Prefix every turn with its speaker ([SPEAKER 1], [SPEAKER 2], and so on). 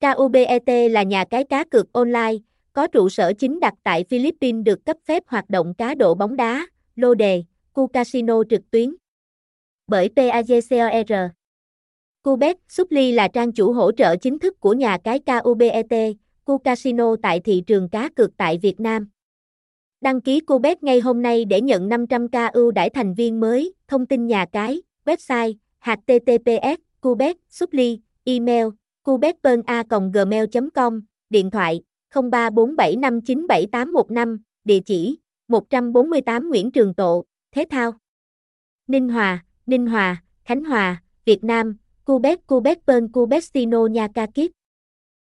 [SPEAKER 1] KUBET là nhà cái cá cược online, có trụ sở chính đặt tại Philippines được cấp phép hoạt động cá độ bóng đá, lô đề, khu casino trực tuyến. Bởi PAGCOR. Cubet Supli là trang chủ hỗ trợ chính thức của nhà cái KUBET, khu Casino tại thị trường cá cược tại Việt Nam. Đăng ký Cubet ngay hôm nay để nhận 500k ưu đãi thành viên mới, thông tin nhà cái, website, https, cubet, supli, email, cubetpena.gmail.com, điện thoại, 0347597815, địa chỉ, 148 Nguyễn Trường Tộ, Thế Thao. Ninh Hòa, Ninh Hòa, Khánh Hòa, Việt Nam, Cubet Cubet Pen Cubestino Nha Ca Kiếp.